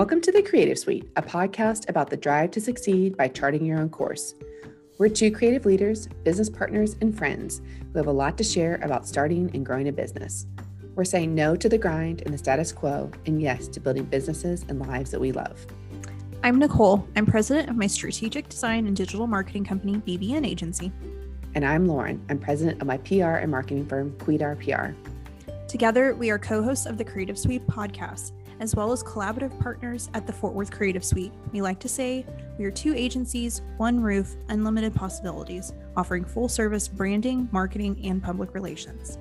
Welcome to the Creative Suite, a podcast about the drive to succeed by charting your own course. We're two creative leaders, business partners, and friends who have a lot to share about starting and growing a business. We're saying no to the grind and the status quo, and yes to building businesses and lives that we love. I'm Nicole. I'm president of my strategic design and digital marketing company, BBN Agency. And I'm Lauren. I'm president of my PR and marketing firm, Quidar PR. Together, we are co hosts of the Creative Suite podcast, as well as collaborative partners at the Fort Worth Creative Suite. We like to say we are two agencies, one roof, unlimited possibilities, offering full service branding, marketing, and public relations.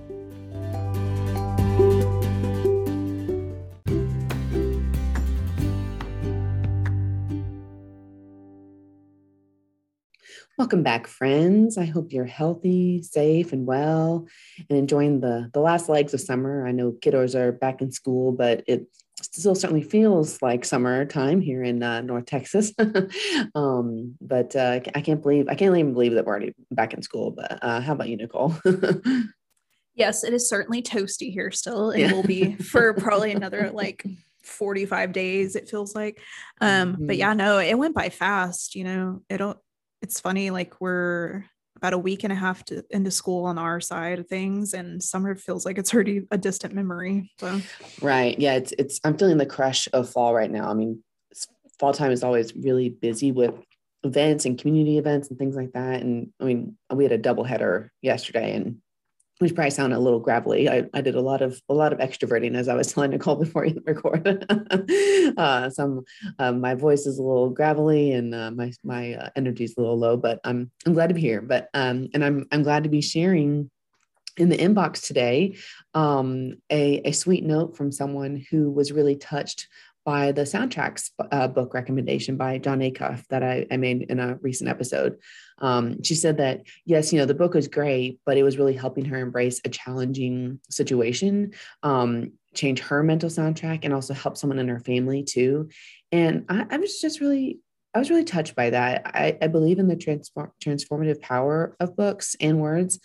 Welcome back, friends. I hope you're healthy, safe, and well, and enjoying the the last legs of summer. I know kiddos are back in school, but it still certainly feels like summertime here in uh, North Texas. um, but uh, I can't believe I can't even believe that we're already back in school. But uh, how about you, Nicole? yes, it is certainly toasty here still, and yeah. will be for probably another like 45 days. It feels like, um, mm-hmm. but yeah, no, it went by fast. You know, it don't it's funny like we're about a week and a half to, into school on our side of things and summer feels like it's already a distant memory so. Right yeah it's it's i'm feeling the crush of fall right now i mean fall time is always really busy with events and community events and things like that and i mean we had a double header yesterday and which probably sound a little gravelly. I, I did a lot of a lot of extroverting as I was telling Nicole before you record. uh, some uh, my voice is a little gravelly and uh, my my uh, energy is a little low, but I'm I'm glad to be here. But um, and I'm I'm glad to be sharing in the inbox today um, a a sweet note from someone who was really touched by the soundtracks uh, book recommendation by Jon Acuff that I, I made in a recent episode. Um, she said that, yes, you know, the book was great, but it was really helping her embrace a challenging situation, um, change her mental soundtrack, and also help someone in her family too. And I, I was just really, I was really touched by that. I, I believe in the transform, transformative power of books and words.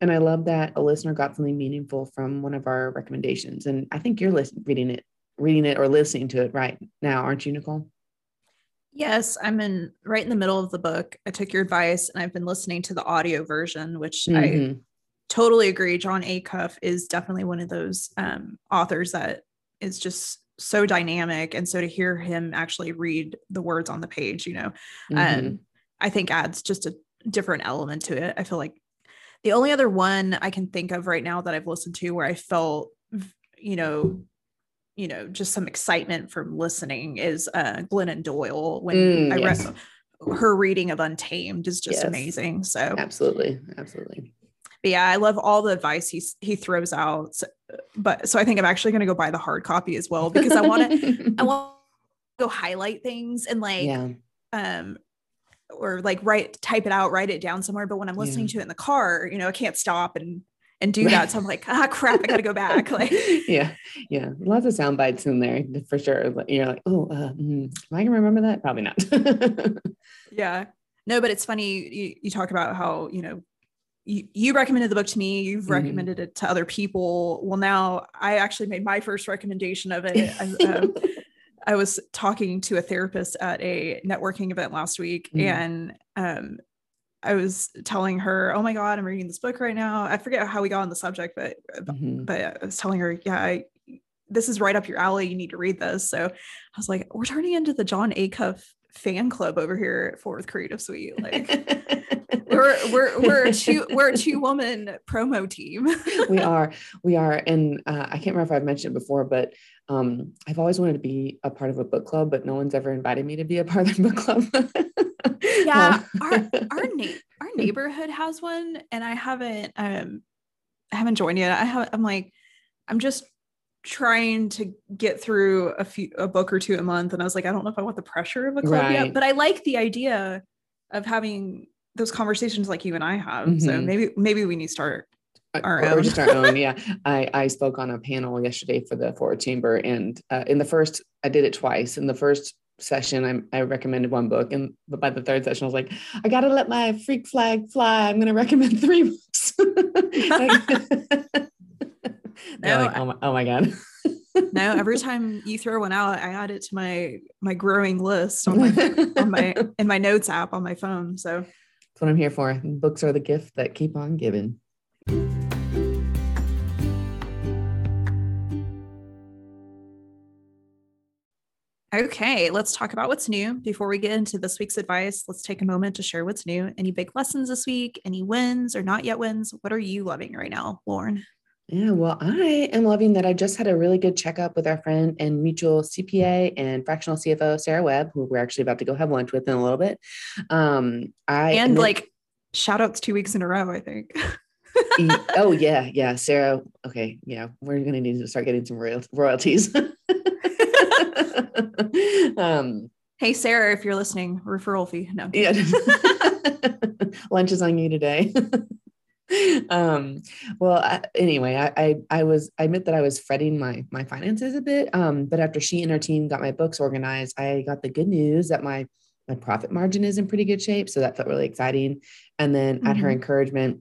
And I love that a listener got something meaningful from one of our recommendations. And I think you're listening, reading it reading it or listening to it right now, aren't you, Nicole? Yes, I'm in right in the middle of the book. I took your advice and I've been listening to the audio version, which mm-hmm. I totally agree. Jon Acuff is definitely one of those um, authors that is just so dynamic. And so to hear him actually read the words on the page, you know, mm-hmm. um, I think adds just a different element to it. I feel like the only other one I can think of right now that I've listened to where I felt, you know, you know just some excitement from listening is uh Glennon Doyle when mm, I yes. read her reading of Untamed is just yes. amazing. So absolutely, absolutely. But yeah, I love all the advice he he throws out. So, but so I think I'm actually going to go buy the hard copy as well because I want to I want to go highlight things and like yeah. um or like write type it out, write it down somewhere. But when I'm listening yeah. to it in the car, you know, I can't stop and and do that. So I'm like, ah, crap, I got to go back. Like, yeah, yeah, lots of sound bites in there for sure. You're like, oh, uh, mm, am I gonna remember that? Probably not. yeah, no, but it's funny. You, you talk about how you know you, you recommended the book to me. You've mm-hmm. recommended it to other people. Well, now I actually made my first recommendation of it. I, um, I was talking to a therapist at a networking event last week, mm-hmm. and um, I was telling her, "Oh my god, I'm reading this book right now." I forget how we got on the subject, but mm-hmm. but I was telling her, "Yeah, I, this is right up your alley. You need to read this." So I was like, "We're turning into the Jon Acuff fan club over here at Fort Worth Creative Suite." Like we're we're we're a two we're a two woman promo team. we are we are, and uh, I can't remember if I've mentioned it before, but um, I've always wanted to be a part of a book club, but no one's ever invited me to be a part of the book club yeah our our, na- our neighborhood has one and i haven't um i haven't joined yet i have i'm like i'm just trying to get through a few a book or two a month and i was like i don't know if i want the pressure of a club right. yet but i like the idea of having those conversations like you and i have mm-hmm. so maybe maybe we need to start uh, our or own. just our own yeah i i spoke on a panel yesterday for the Fort Worth chamber and uh, in the first i did it twice in the first session I, I recommended one book and but by the third session i was like i gotta let my freak flag fly i'm gonna recommend three books no, like, oh, my, oh my god no, every time you throw one out, I add it to my my growing list on my on my in my notes app on my phone. So that's what I'm here for. Books are the gift that keep on giving. Okay, let's talk about what's new. Before we get into this week's advice, let's take a moment to share what's new. Any big lessons this week? Any wins or not yet wins? What are you loving right now, Lauren? Yeah, well, I am loving that I just had a really good checkup with our friend and mutual CPA and fractional CFO, Sarah Webb, who we're actually about to go have lunch with in a little bit. Um, I and like shout outs two weeks in a row, I think. oh yeah, yeah, Sarah. Okay, yeah, we're gonna need to start getting some royal- royalties. um, hey, Sarah, if you're listening, referral fee. No. Yeah. Lunch is on you today. um well I, anyway I, I, I was i admit that i was fretting my my finances a bit um but after she and her team got my books organized i got the good news that my my profit margin is in pretty good shape so that felt really exciting and then mm-hmm. at her mm-hmm. encouragement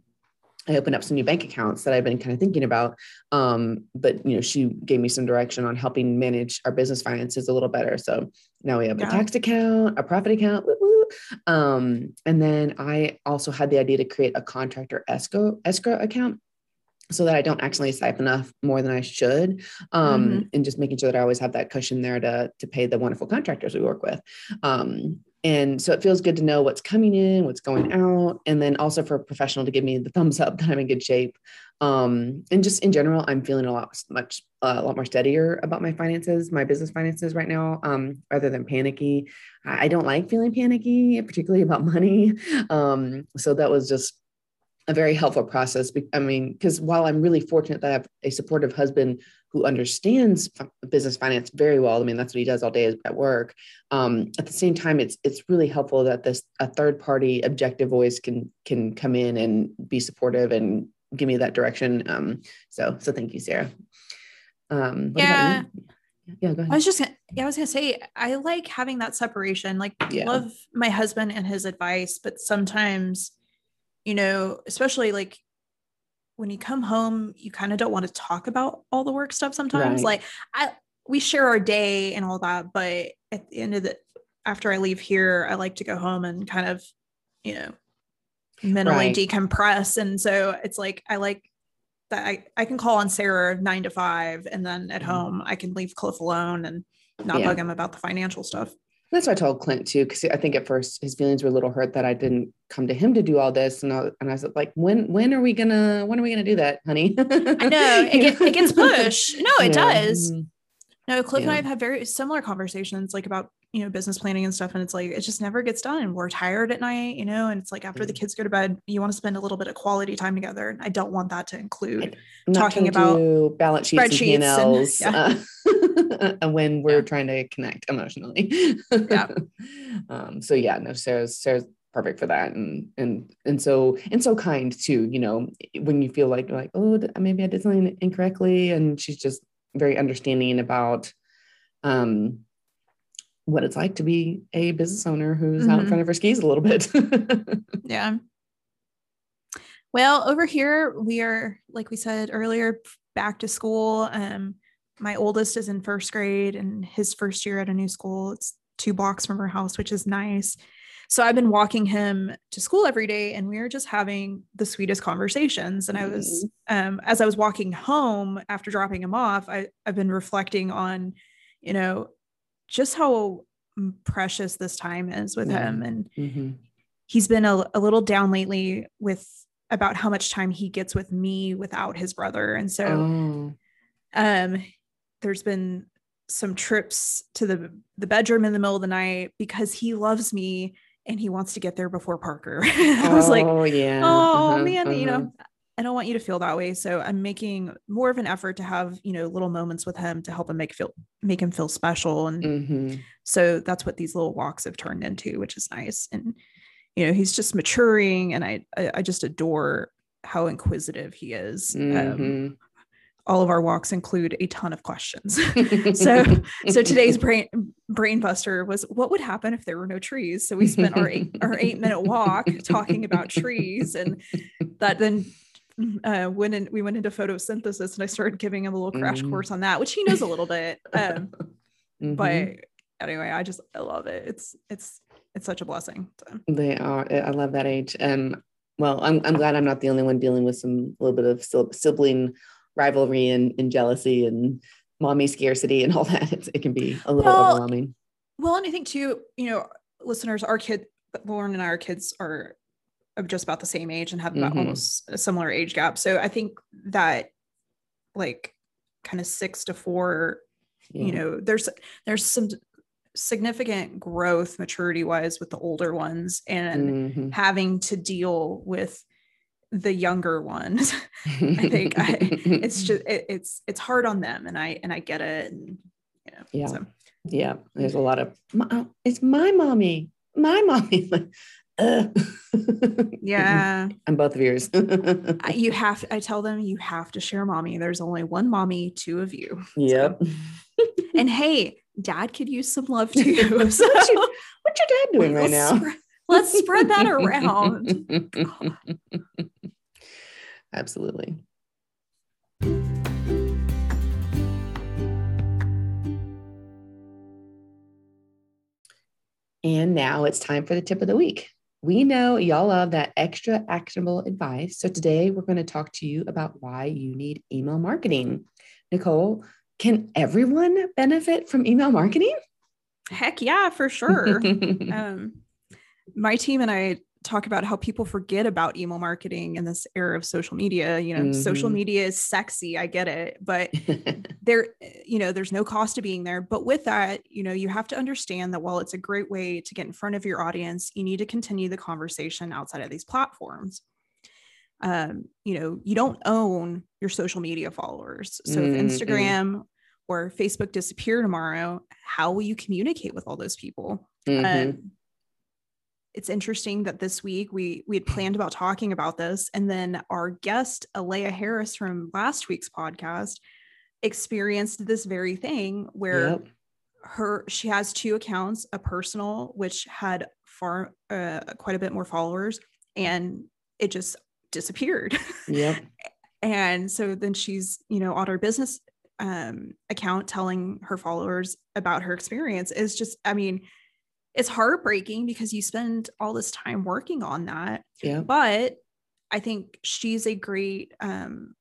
I opened up some new bank accounts that I've been kind of thinking about. Um, but you know, she gave me some direction on helping manage our business finances a little better. So now we have yeah. a tax account, a profit account, woo, woo. Um, and then I also had the idea to create a contractor escrow escrow account so that I don't accidentally siphon off more than I should. Um, mm-hmm. and just making sure that I always have that cushion there to, to pay the wonderful contractors we work with. Um, and so it feels good to know what's coming in what's going out and then also for a professional to give me the thumbs up that i'm in good shape. Um, and just in general i'm feeling a lot much uh, a lot more steadier about my finances my business finances right now um, rather than panicky. I don't like feeling panicky particularly about money. Um, so that was just a very helpful process. I mean, because while I'm really fortunate that I have a supportive husband who understands business finance very well, I mean that's what he does all day at work. Um, at the same time, it's it's really helpful that this a third party objective voice can can come in and be supportive and give me that direction. Um, so so thank you, Sarah. Um, yeah. Yeah, go ahead. I was just gonna, yeah, I was gonna say I like having that separation. Like, yeah. love my husband and his advice, but sometimes you know, especially like when you come home, you kind of don't want to talk about all the work stuff sometimes. Right. Like I we share our day and all that, but at the end of the after I leave here, I like to go home and kind of, you know, mentally right. decompress. And so it's like I like that I, I can call on Sarah nine to five and then at mm-hmm. home I can leave Cliff alone and not yeah. bug him about the financial stuff. That's what I told Clint too, because I think at first his feelings were a little hurt that I didn't come to him to do all this, and I, and I was like, when when are we gonna when are we gonna do that, honey? I know it, get, it gets pushed. No, it yeah. does. Mm-hmm. Mm-hmm. No, Cliff yeah. and I have had very similar conversations, like about you know business planning and stuff, and it's like it just never gets done. And we're tired at night, you know, and it's like after the kids go to bed, you want to spend a little bit of quality time together. And I don't want that to include talking about balance sheets, and P&Ls. And, yeah. uh, when we're trying to connect emotionally. yeah. Um, so yeah, no, Sarah's Sarah's perfect for that, and and and so and so kind too. You know, when you feel like like oh maybe I did something incorrectly, and she's just very understanding about um what it's like to be a business owner who's mm-hmm. out in mm-hmm. front of her skis a little bit. yeah. Well, over here we are, like we said earlier, back to school. Um, my oldest is in first grade and his first year at a new school. It's two blocks from our house, which is nice. So I've been walking him to school every day and we were just having the sweetest conversations. And I was, mm-hmm. um, as I was walking home after dropping him off, I, I've been reflecting on, you know, just how precious this time is with him. And mm-hmm. he's been a, a little down lately with about how much time he gets with me without his brother. And so, oh. um, there's been some trips to the the bedroom in the middle of the night because he loves me and he wants to get there before Parker. I was oh, like, oh yeah. oh uh-huh, man, uh-huh. you know, uh-huh. I don't want you to feel that way. So I'm making more of an effort to have, you know, little moments with him to help him make feel make him feel special. And mm-hmm. so that's what these little walks have turned into, which is nice. And you know, he's just maturing and I I, I just adore how inquisitive he is. Um, mm-hmm. Um, all of our walks include a ton of questions. so so today's brain brain buster was what would happen if there were no trees? So we spent our eight, our 8 minute walk talking about trees and that then uh, went in, we went into photosynthesis and I started giving him a little crash Mhm. course on that, which he knows a little bit. Um, Mhm. but anyway, I just I love it. It's it's it's such a blessing. So. They are. I love that age. And well, I'm, I'm glad I'm not the only one dealing with some little bit of sibling rivalry and, and jealousy and mommy scarcity and all that. It's, it can be a little Well, overwhelming. Well, and I think too, you know, listeners, our kid, Lauren and our kids are of just about the same age and have about Mhm. almost a similar age gap. So I think that like kind of six to four, you know, there's there's some significant growth maturity wise with the older ones and Mhm. having to deal with the younger ones. I think I, it's just it, it's it's hard on them and I and I get it and you know Yeah. so yeah. There's a lot of "My- it's my mommy, my mommy. Yeah I'm both of yours. I- you have I tell them you have to share mommy. There's only one mommy, two of you. yep. And hey, dad could use some love too. What's your, what's your dad doing right now? spre- let's spread that around. Absolutely. And now it's time for the tip of the week. We know y'all love that extra actionable advice. So today we're going to talk to you about why you need email marketing. Nicole, can everyone benefit from email marketing? Heck yeah, for sure. um, my team and I talk about how people forget about email marketing in this era of social media. You know, social Mhm. media is sexy. I get it, but there you know there's no cost to being there but with that you know you have to understand that while it's a great way to get in front of your audience you need to continue the conversation outside of these platforms um you know you don't own your social media followers so if Mm-mm. instagram or facebook disappear tomorrow how will you communicate with all those people Mhm. um, it's interesting that this week we we had planned about talking about this, and then our guest Alea Harris from last week's podcast experienced this very thing where Yep. her she has two accounts, a personal which had far uh, quite a bit more followers, and it just disappeared. Yep. and so then she's you know on her business um, account telling her followers about her experience is just i mean it's heartbreaking because you spend all this time working on that Yep. but i think she's a great um,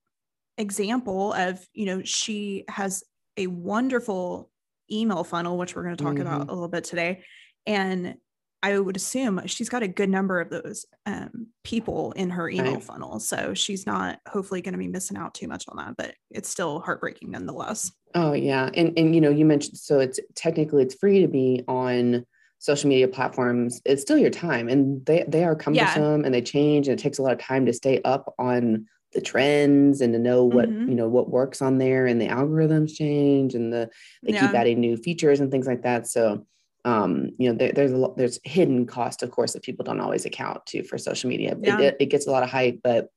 example of you know she has a wonderful email funnel which we're going to talk about a little bit today. And i would assume she's got a good number of those um, people in her email Right. funnel. So she's not hopefully going to be missing out too much on that but it's still heartbreaking nonetheless. Oh yeah, and and you know you mentioned so it's technically it's free to be on social media platforms. It's still your time, and they they are cumbersome and they change, and it takes a lot of time to stay up on the trends and to know what Mhm. you know what works on there, and the algorithms change, and the they keep adding new features and things like that. So. Um, you know, there, there's a lot, there's hidden cost, of course, that people don't always account to for social media. It- Yeah. It, it gets a lot of hype, but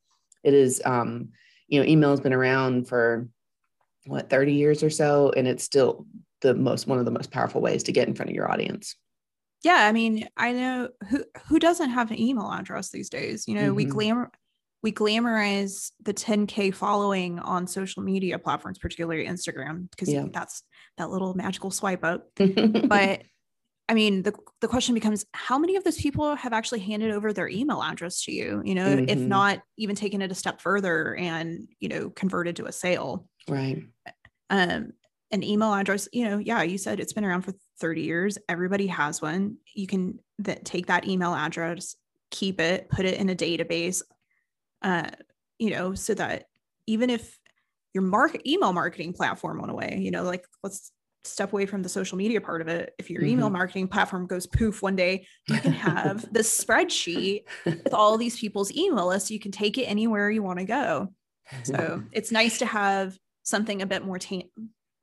it is, um, you know, email has been around for what 30 years or so and it's still the most one of the most powerful ways to get in front of your audience yeah i mean i know who who doesn't have an email address these days you know we Mhm. glamour we glamorize the 10k following on social media platforms particularly instagram because Yeah. that's that little magical swipe up but i mean the, the question becomes how many of those people have actually handed over their email address to you you know if Mhm. not even taken it a step further and you know converted to a sale right um an email address you know yeah you said it's been around for 30 years everybody has one. You can that take that email address keep it put it in a database uh you know so that even if your market email marketing platform went away you know like let's step away from the social media part of it. If your email Mhm. marketing platform goes poof one day you can have this spreadsheet with all these people's email lists. You can take it anywhere you want to go. So it's nice to have something a bit more tan-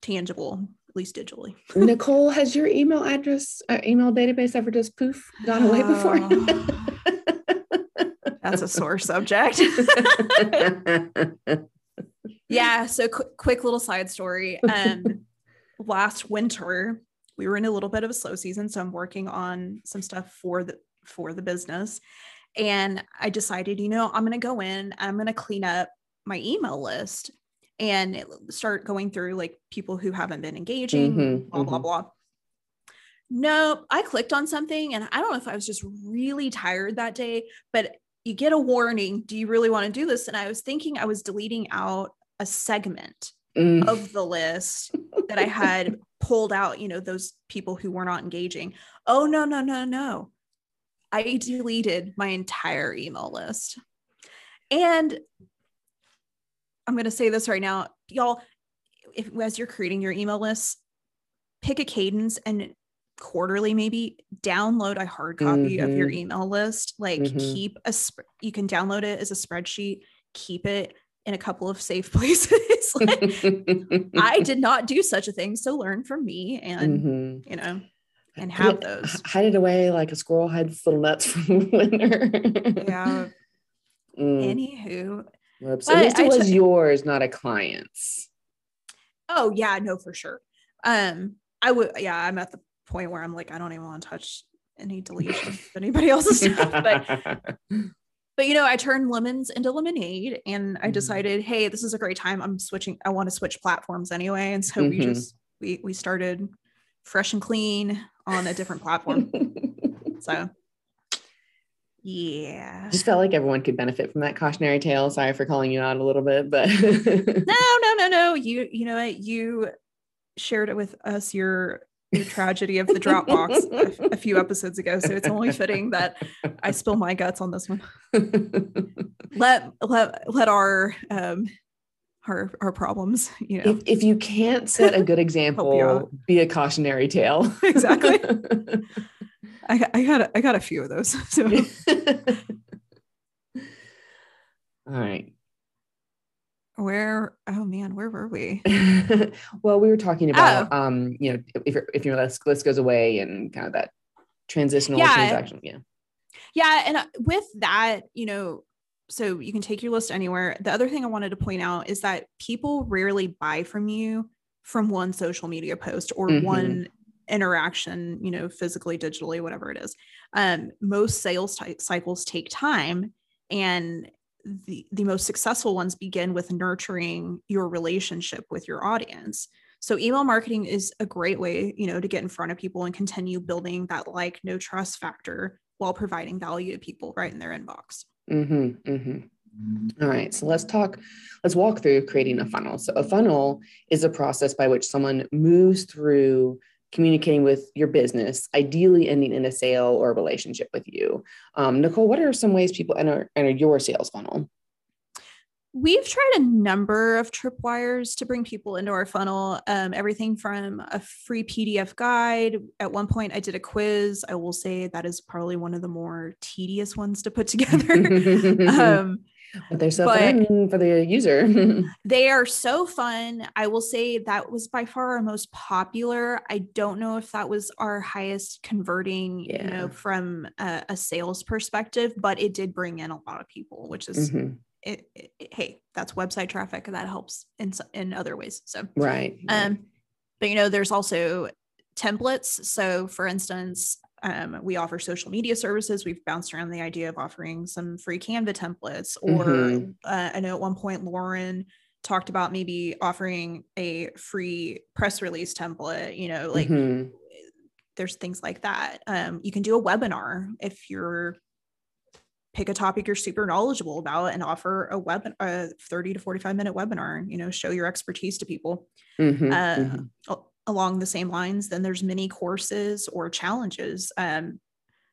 tangible, at least digitally. nicole has your email address uh, email database ever just poof gone away before That's a sore subject. yeah. So, qu- quick little side story. Um, last winter, we were in a little bit of a slow season, so I'm working on some stuff for the for the business, And I decided, you know, I'm going to go in, I'm going to clean up my email list and start going through like people who haven't been engaging, mm-hmm, blah, mm-hmm. blah, blah. No, I clicked on something and I don't know if I was just really tired that day, but you get a warning. Do you really want to do this? And I was thinking I was deleting out a segment mm. of the list that I had pulled out, you know, those people who were not engaging. Oh, no, no, no, no. I deleted my entire email list. And I'm going to say this right now, y'all, if as you're creating your email list, pick a cadence and quarterly maybe download a hard copy mm-hmm. of your mm-hmm. email list like mm-hmm. keep a sp- you can download it as a spreadsheet keep it in a couple of safe places like i did not do such a thing so learn from me and mm-hmm. you know and have hide those hide it away like a squirrel hides little nuts from winter yeah mm. anywho so at least it was t- yours not a client's oh yeah no for sure um i would yeah i'm at the point where I'm like, I don't even want to touch any deletion of anybody else's stuff. But but you know, I turned lemons into lemonade and I mm-hmm. decided, hey, this is a great time. I'm switching, I want to switch platforms anyway. And so mm-hmm. we just we we started fresh and clean on a different platform. so yeah. Just felt like everyone could benefit from that cautionary tale. Sorry for calling you out a little bit, but no, no, no, no. You you know what? You shared it with us your the tragedy of the Dropbox a, a, few episodes ago. So it's only fitting that I spill my guts on this one. let let let our um our our problems, you know. If, if you can't set a good example, be a cautionary tale. exactly. I, I got a, I got a few of those. So. All right where oh man where were we well we were talking about oh. um you know if if your list, list goes away and kind of that transitional yeah. transaction yeah yeah and uh, with that you know so you can take your list anywhere the other thing i wanted to point out is that people rarely buy from you from one social media post or mm-hmm. one interaction you know physically digitally whatever it is. Um most sales cycles take time and the, the most successful ones begin with nurturing your relationship with your audience. So email marketing is a great way you know to get in front of people and continue building that like no trust factor while providing value to people right in their inbox. Mm-hmm, mm-hmm. All right so let's talk let's walk through creating a funnel. So a funnel is a process by which someone moves through communicating with your business, ideally ending in a sale or a relationship with you. Um, Nicole, what are some ways people enter, enter your sales funnel? We've tried a number of tripwires to bring people into our funnel. Um, everything from a free PDF guide. At one point, I did a quiz. I will say that is probably one of the more tedious ones to put together. um, but they're so but fun for the user. they are so fun. I will say that was by far our most popular. I don't know if that was our highest converting, yeah. you know, from a, a, sales perspective, but it did bring in a lot of people, which is mm-hmm. it, it, it, hey, that's website traffic that helps in in other ways. So right. Um, but you know, there's also templates. So for instance, um, we offer social media services. We've bounced around the idea of offering some free Canva templates, or mm-hmm. uh, I know at one point Lauren talked about maybe offering a free press release template. You know, like mm-hmm. there's things like that. Um, you can do a webinar if you're pick a topic you're super knowledgeable about and offer a web a 30 to 45 minute webinar you know show your expertise to people mm-hmm, uh, mm-hmm along the same lines, then there's many courses or challenges. Um,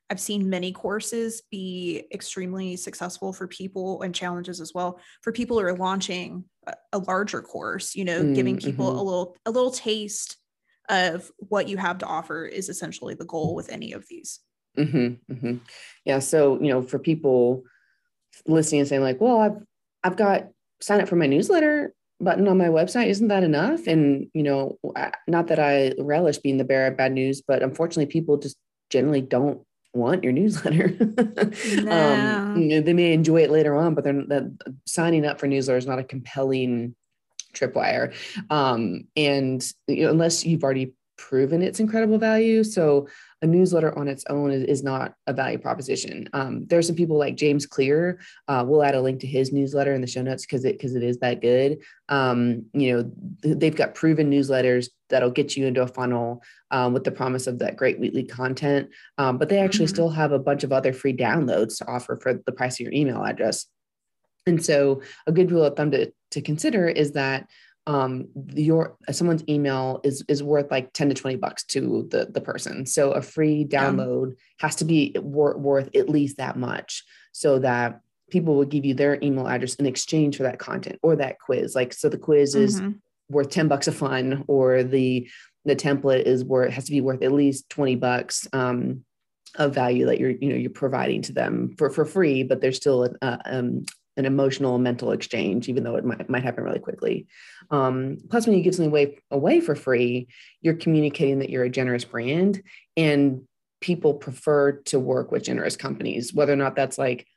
I've seen many courses be extremely successful for people and challenges as well for people who are launching a, larger course, you know, mm, giving people mm-hmm. a little a little taste of what you have to offer is essentially the goal with any of these. Mm-hmm, mm-hmm. Yeah. So, you know, for people listening and saying like, well, I've, I've got sign up for my newsletter button on my website isn't that enough and you know not that i relish being the bearer of bad news but unfortunately people just generally don't want your newsletter um, no. um, you know, they may enjoy it later on but they're that signing up for newsletter is not a compelling tripwire um, and you know, unless you've already proven its incredible value. So a newsletter on its own is, is not a value proposition. Um, there are some people like James Clear. Uh, we'll add a link to his newsletter in the show notes because it because it is that good. Um, you know, they've got proven newsletters that'll get you into a funnel um, with the promise of that great weekly content. Um, but they actually mm-hmm. still have a bunch of other free downloads to offer for the price of your email address. And so a good rule of thumb to, to consider is that um your someone's email is is worth like 10 to 20 bucks to the the person so a free download yeah. has to be wor- worth at least that much so that people will give you their email address in exchange for that content or that quiz like so the quiz is mm-hmm. worth 10 bucks a fun or the the template is worth has to be worth at least 20 bucks um of value that you're you know you're providing to them for for free but there's still a, uh, um, an emotional mental exchange even though it might, might happen really quickly. Um, plus when you give something away, away for free you're communicating that you're a generous brand and people prefer to work with generous companies whether or not that's like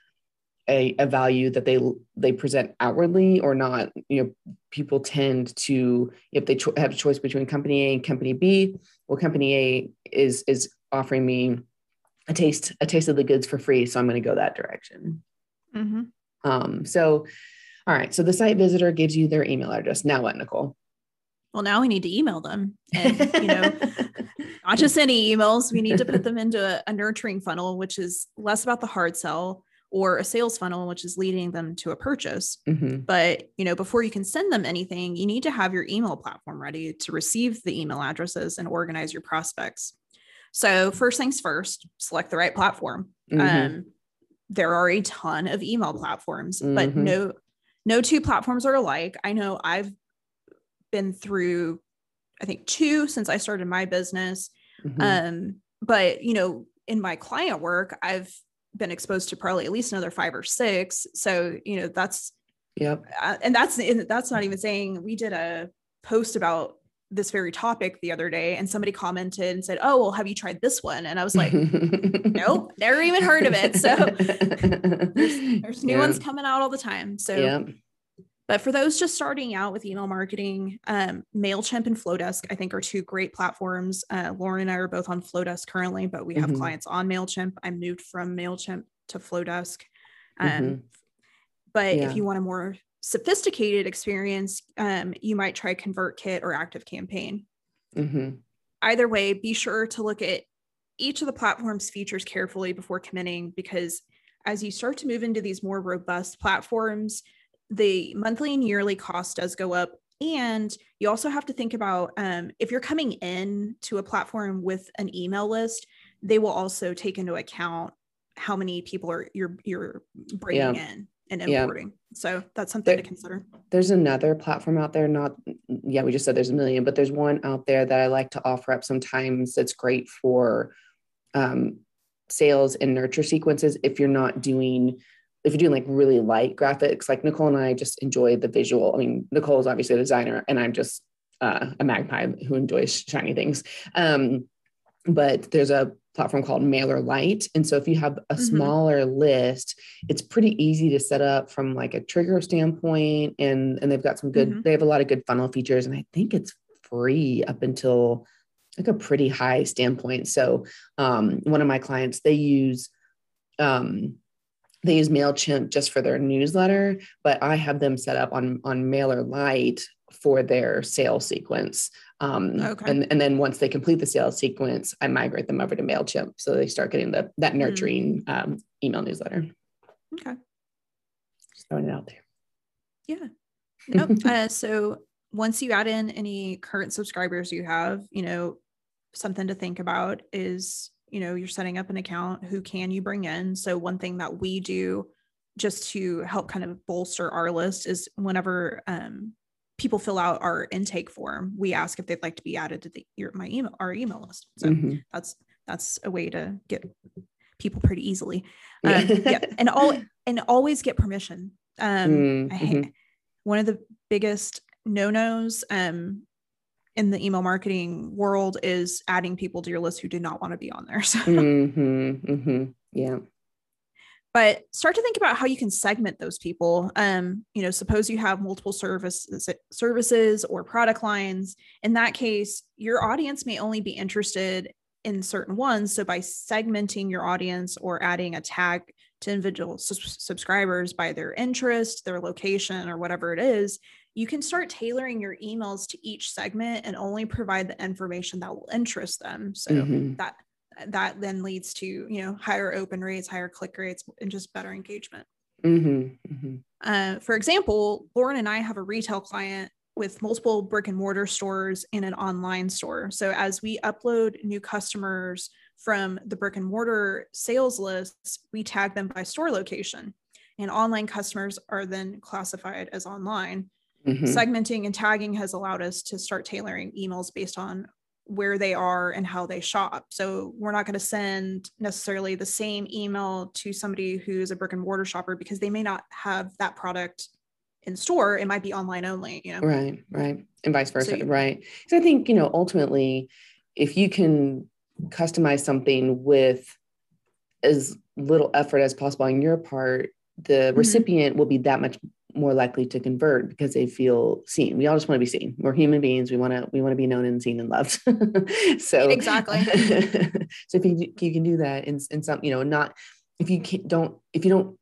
a, a value that they they present outwardly or not. You know people tend to if they cho- have a choice between company a and company b well company a is is offering me a taste a taste of the goods for free so i'm going to go that direction. Mm-hmm. Um, so, all right. So the site visitor gives you their email address. Now what, Nicole? Well, now we need to email them and, you know, not just any emails. We need to put them into a, a nurturing funnel, which is less about the hard sell or a sales funnel, which is leading them to a purchase. Mm-hmm. But, you know, before you can send them anything, you need to have your email platform ready to receive the email addresses and organize your prospects. So, first things first, select the right platform. Mm-hmm. Um, there are a ton of email platforms, mm-hmm. but no no two platforms are alike. I know I've been through I think two since I started my business. Mm-hmm. Um, but you know, in my client work, I've been exposed to probably at least another five or six. So, you know, that's Yep. Uh, and that's that's not even saying we did a post about this very topic the other day and somebody commented and said, Oh, well, have you tried this one? And I was like, Nope, never even heard of it. So there's, there's new yeah. ones coming out all the time. So, yeah. but for those just starting out with email marketing, um, MailChimp and Flodesk, I think, are two great platforms. Uh, Lauren and I are both on Flodesk currently, but we have mm-hmm. clients on MailChimp. I moved from MailChimp to Flodesk. Um, mm-hmm. But yeah. if you want a more sophisticated experience, um, you might try ConvertKit or ActiveCampaign. Mm-hmm. Either way, be sure to look at each of the platform's features carefully before committing because as you start to move into these more robust platforms, the monthly and yearly cost does go up. And you also have to think about um, if you're coming in to a platform with an email list, they will also take into account how many people are you're you're bringing yeah. in and importing. Yeah. So that's something there, to consider. There's another platform out there, not, yeah, we just said there's a million, but there's one out there that I like to offer up sometimes that's great for um, sales and nurture sequences. If you're not doing, if you're doing like really light graphics, like Nicole and I just enjoy the visual. I mean, Nicole is obviously a designer and I'm just uh, a magpie who enjoys shiny things. Um, but there's a platform called MailerLite. And so if you have a mm-hmm. smaller list, it's pretty easy to set up from like a trigger standpoint. And, and they've got some good, mm-hmm. they have a lot of good funnel features. And I think it's free up until like a pretty high standpoint. So um, one of my clients, they use um, they use MailChimp just for their newsletter, but I have them set up on on MailerLite for their sales sequence. Um, okay. and, and then once they complete the sales sequence, I migrate them over to MailChimp. So they start getting the, that hmm. nurturing mm. um, email newsletter. Okay. Just throwing it out there. Yeah. Nope. uh, so once you add in any current subscribers you have, you know, something to think about is, you know, you're setting up an account. Who can you bring in? So one thing that we do just to help kind of bolster our list is whenever um, people fill out our intake form, we ask if they'd like to be added to the your, my email our email list. So mm-hmm. that's that's a way to get people pretty easily. Um, yeah, and all and always get permission. Um, mm-hmm. I, one of the biggest no nos um, in the email marketing world is adding people to your list who do not want to be on there. So. Mm-hmm. mm-hmm. Yeah. But start to think about how you can segment those people. Um, you know suppose you have multiple services services or product lines. In that case your audience may only be interested in certain ones. So by segmenting your audience or adding a tag to individual su- subscribers by their interest their location or whatever it is you can start tailoring your emails to each segment and only provide the information that will interest them. So mm-hmm. that that then leads to you know higher open rates higher click rates and just better engagement mm-hmm, mm-hmm. Uh, for example lauren and i have a retail client with multiple brick and mortar stores and an online store so as we upload new customers from the brick and mortar sales lists we tag them by store location and online customers are then classified as online mm-hmm. segmenting and tagging has allowed us to start tailoring emails based on where they are and how they shop. So we're not going to send necessarily the same email to somebody who's a brick and mortar shopper because they may not have that product in store. It might be online only, you know. Right, right. And vice versa. So, right. So I think, you know, ultimately, if you can customize something with as little effort as possible on your part, the mm-hmm. recipient will be that much more likely to convert because they feel seen. We all just want to be seen. We're human beings. We want to we want to be known and seen and loved. so exactly. so if you, you can do that in, in some, you know, not if you can't, don't if you don't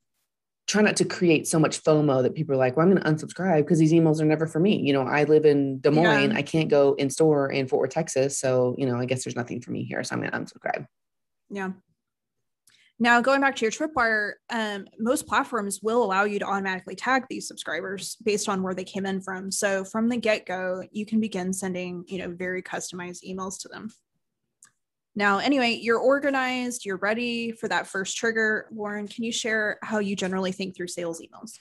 try not to create so much FOMO that people are like, well, I'm going to unsubscribe because these emails are never for me. You know, I live in Des Moines. Yeah. I can't go in store in Fort Worth, Texas. So, you know, I guess there's nothing for me here. So I'm going to unsubscribe. Yeah. Now, going back to your Tripwire, um, most platforms will allow you to automatically tag these subscribers based on where they came in from. So from the get-go, you can begin sending, you know, very customized emails to them. Now, anyway, you're organized, you're ready for that first trigger. Lauren, can you share how you generally think through sales emails?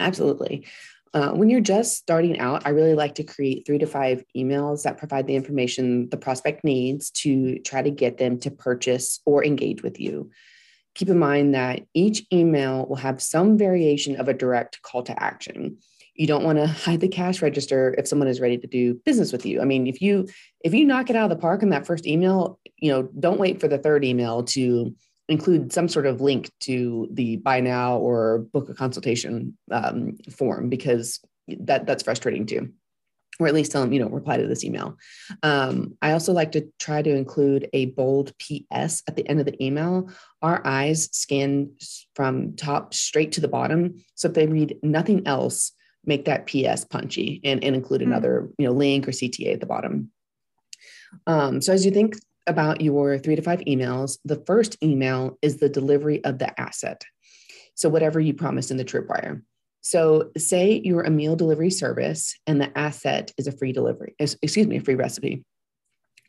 Absolutely. Uh, when you're just starting out, I really like to create three to five emails that provide the information the prospect needs to try to get them to purchase or engage with you keep in mind that each email will have some variation of a direct call to action. You don't want to hide the cash register if someone is ready to do business with you. I mean if you if you knock it out of the park in that first email you know don't wait for the third email to include some sort of link to the buy now or book a consultation um, form because that that's frustrating too or at least tell them, you know, reply to this email. Um, I also like to try to include a bold PS at the end of the email. Our eyes scan from top straight to the bottom. So if they read nothing else, make that PS punchy and, and include hmm. another, you know, link or CTA at the bottom. Um, so as you think about your three to five emails, the first email is the delivery of the asset. So whatever you promised in the tripwire. So, say you're a meal delivery service and the asset is a free delivery, excuse me, a free recipe.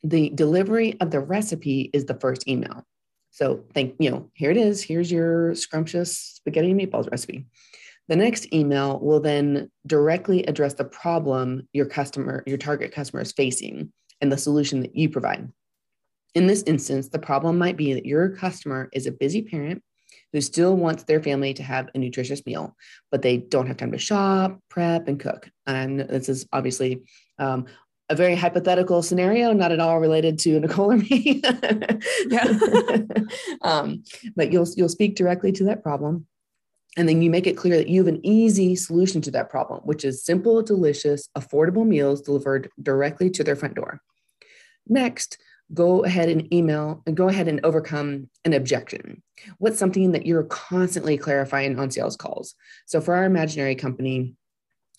The delivery of the recipe is the first email. So, think, you know, here it is. Here's your scrumptious spaghetti and meatballs recipe. The next email will then directly address the problem your customer, your target customer is facing and the solution that you provide. In this instance, the problem might be that your customer is a busy parent who still wants their family to have a nutritious meal, but they don't have time to shop, prep, and cook. And this is obviously um, a very hypothetical scenario, not at all related to Nicole or me. yeah. um, but you'll you'll speak directly to that problem. And then you make it clear that you have an easy solution to that problem, which is simple, delicious, affordable meals delivered directly to their front door. Next, go ahead and email and go ahead and overcome an objection. What's something that you're constantly clarifying on sales calls? So for our imaginary company,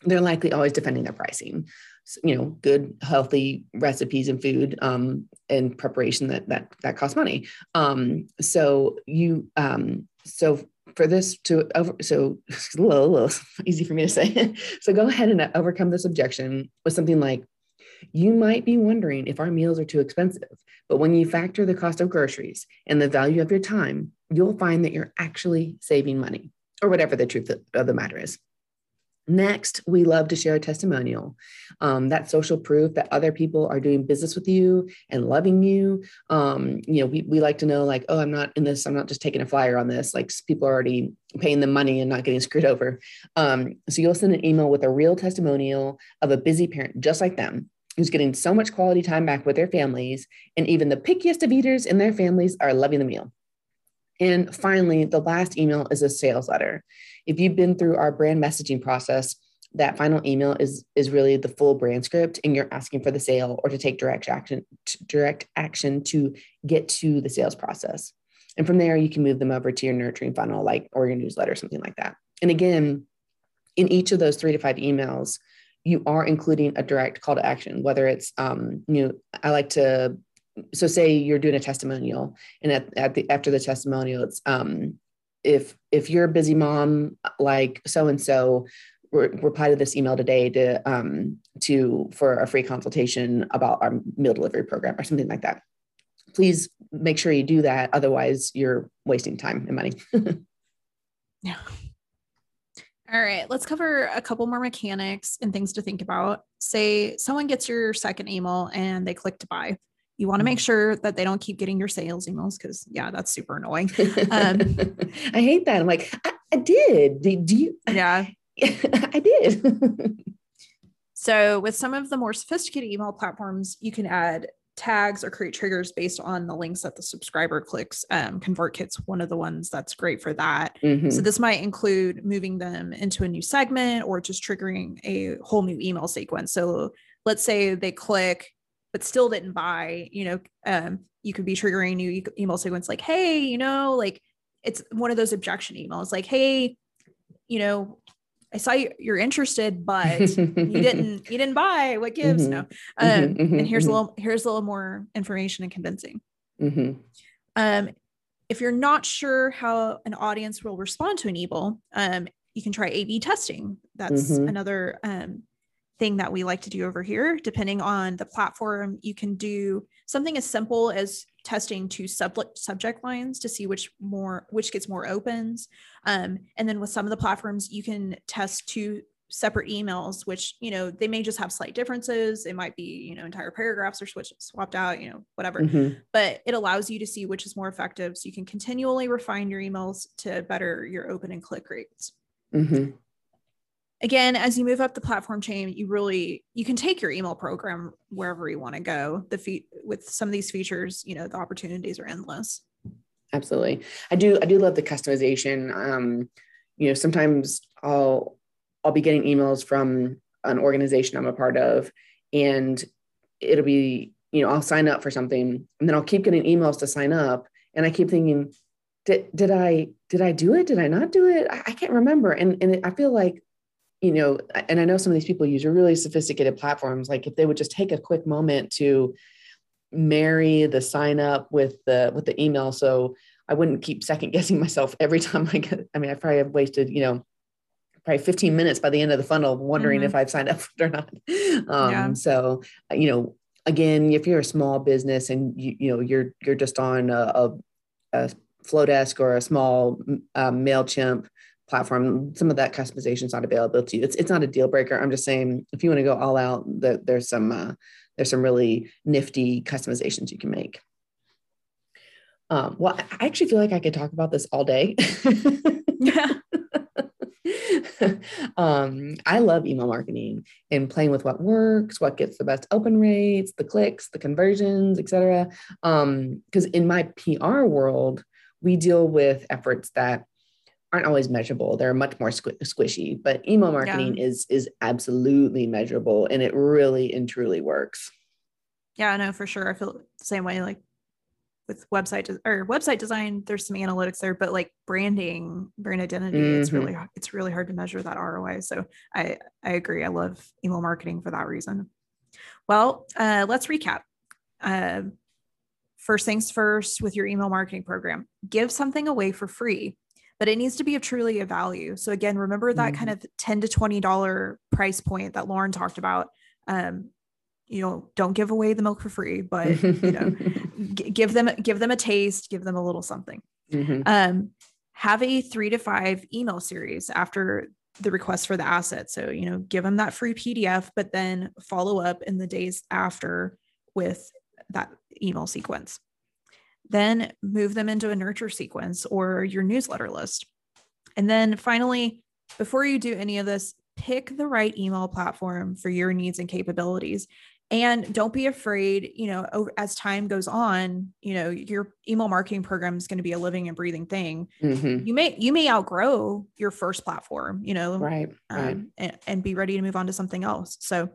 they're likely always defending their pricing. So, you know, good, healthy recipes and food um, and preparation that that that costs money. Um, so you um, so for this to over so little, little easy for me to say. so go ahead and overcome this objection with something like you might be wondering if our meals are too expensive, but when you factor the cost of groceries and the value of your time, you'll find that you're actually saving money, or whatever the truth of the matter is. Next, we love to share a testimonial. Um, that social proof that other people are doing business with you and loving you. Um, you know, we, we like to know, like, oh, I'm not in this, I'm not just taking a flyer on this. Like, people are already paying the money and not getting screwed over. Um, so, you'll send an email with a real testimonial of a busy parent just like them who's getting so much quality time back with their families, and even the pickiest of eaters in their families are loving the meal. And finally, the last email is a sales letter. If you've been through our brand messaging process, that final email is is really the full brand script and you're asking for the sale or to take direct action direct action to get to the sales process and from there you can move them over to your nurturing funnel like or your newsletter something like that and again in each of those three to five emails you are including a direct call to action whether it's um, you know i like to so say you're doing a testimonial and at, at the after the testimonial it's um if if you're a busy mom like so and so reply to this email today to um, to for a free consultation about our meal delivery program or something like that. Please make sure you do that. Otherwise, you're wasting time and money. yeah. All right, let's cover a couple more mechanics and things to think about. Say someone gets your second email and they click to buy. You want to make mm-hmm. sure that they don't keep getting your sales emails because, yeah, that's super annoying. Um, I hate that. I'm like, I, I did. Do, do you? Yeah. I did. so, with some of the more sophisticated email platforms, you can add tags or create triggers based on the links that the subscriber clicks. Um, ConvertKit's one of the ones that's great for that. Mm-hmm. So, this might include moving them into a new segment or just triggering a whole new email sequence. So, let's say they click but still didn't buy, you know, um, you could be triggering a new email sequence like, hey, you know, like it's one of those objection emails like, hey, you know, I saw you, you're interested, but you didn't you didn't buy. What gives? Mm-hmm. No. Mm-hmm, um, mm-hmm, and here's mm-hmm. a little here's a little more information and convincing. Mm-hmm. Um, if you're not sure how an audience will respond to an email, um, you can try A/B testing. That's mm-hmm. another um, thing that we like to do over here. Depending on the platform, you can do something as simple as testing two sub- subject lines to see which more which gets more opens. Um, and then with some of the platforms, you can test two separate emails which you know they may just have slight differences it might be you know entire paragraphs are switched swapped out you know whatever mm-hmm. but it allows you to see which is more effective so you can continually refine your emails to better your open and click rates mm-hmm again as you move up the platform chain you really you can take your email program wherever you want to go. The feat with some of these features you know the opportunities are endless. Absolutely. I do i do love the customization. Um you know sometimes i'll i'll be getting emails from an organization i'm a part of and it'll be you know i'll sign up for something and then i'll keep getting emails to sign up and i keep thinking did, did i did i do it? Did i not do it? I, I can't remember. And and i feel like you know, and I know some of these people use really sophisticated platforms. Like if they would just take a quick moment to marry the sign up with the with the email, so I wouldn't keep second guessing myself every time I get. I mean, I probably have wasted, you know, probably 15 minutes by the end of the funnel wondering mm-hmm. if I've signed up or not. Um, yeah. So, you know, again, if you're a small business and you you know you're you're just on a, a, a Flodesk or a small um, Mailchimp platform some of that customization is not available to you. It's, it's not a deal breaker. I'm just saying if you want to go all out the, there's some uh, there's some really nifty customizations you can make. Um, well i actually feel like i could talk about this all day. Yeah um, I love email marketing and playing with what works, what gets the best open rates, the clicks, the conversions, etc. Um, because in my PR world, we deal with efforts that aren't always measurable. They're much more squ- squishy, but email marketing yeah. is is absolutely measurable and it really and truly works. Yeah, I know for sure. I feel the same way like with website de- or website design there's some analytics there but like branding brand identity mm-hmm. it's really it's really hard to measure that ROI so I I agree I love email marketing for that reason. Well, uh, let's recap. Uh, first things first with your email marketing program give something away for free but it needs to be of truly a value. So again, remember that mm-hmm. kind of 10 to $20 price point that Lauren talked about. Um, you know, don't give away the milk for free, but you know, g- give them give them a taste, give them a little something. Mm-hmm. Um, have a three to five email series after the request for the asset. So, you know, give them that free PDF, but then follow up in the days after with that email sequence. Then move them into a nurture sequence or your newsletter list. And then finally, before you do any of this, pick the right email platform for your needs and capabilities. and don't be afraid you know as time goes on you know your email marketing program is going to be a living and breathing thing Mhm. you may you may outgrow your first platform you know Right. Right. um, and, and be ready to move on to something else so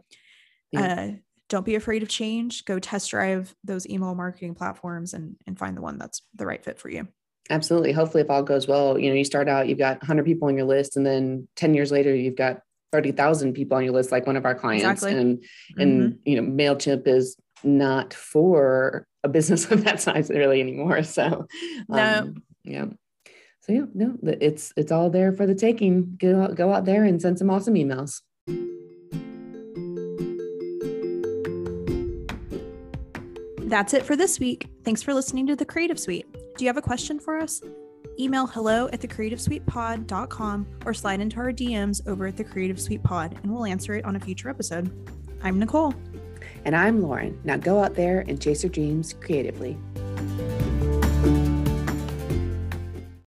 Yeah. uh, don't be afraid of change go test drive those email marketing platforms and and find the one that's the right fit for you Absolutely. Hopefully, if all goes well, you know, you start out, you've got 100 people on your list, and then 10 years later, you've got 30,000 people on your list, like one of our clients. Exactly. And and you know, Mailchimp is not for a business of that size really anymore. So, No. um, yeah. So yeah, no, it's it's all there for the taking. Go out, go out there and send some awesome emails. That's it for this week. Thanks for listening to The Creative Suite. Do you have a question for us? Email hello at thecreativesuitepod.com or slide into our DMs over at The Creative Suite Pod and we'll answer it on a future episode. I'm Nicole. And I'm Lauren. Now go out there and chase your dreams creatively.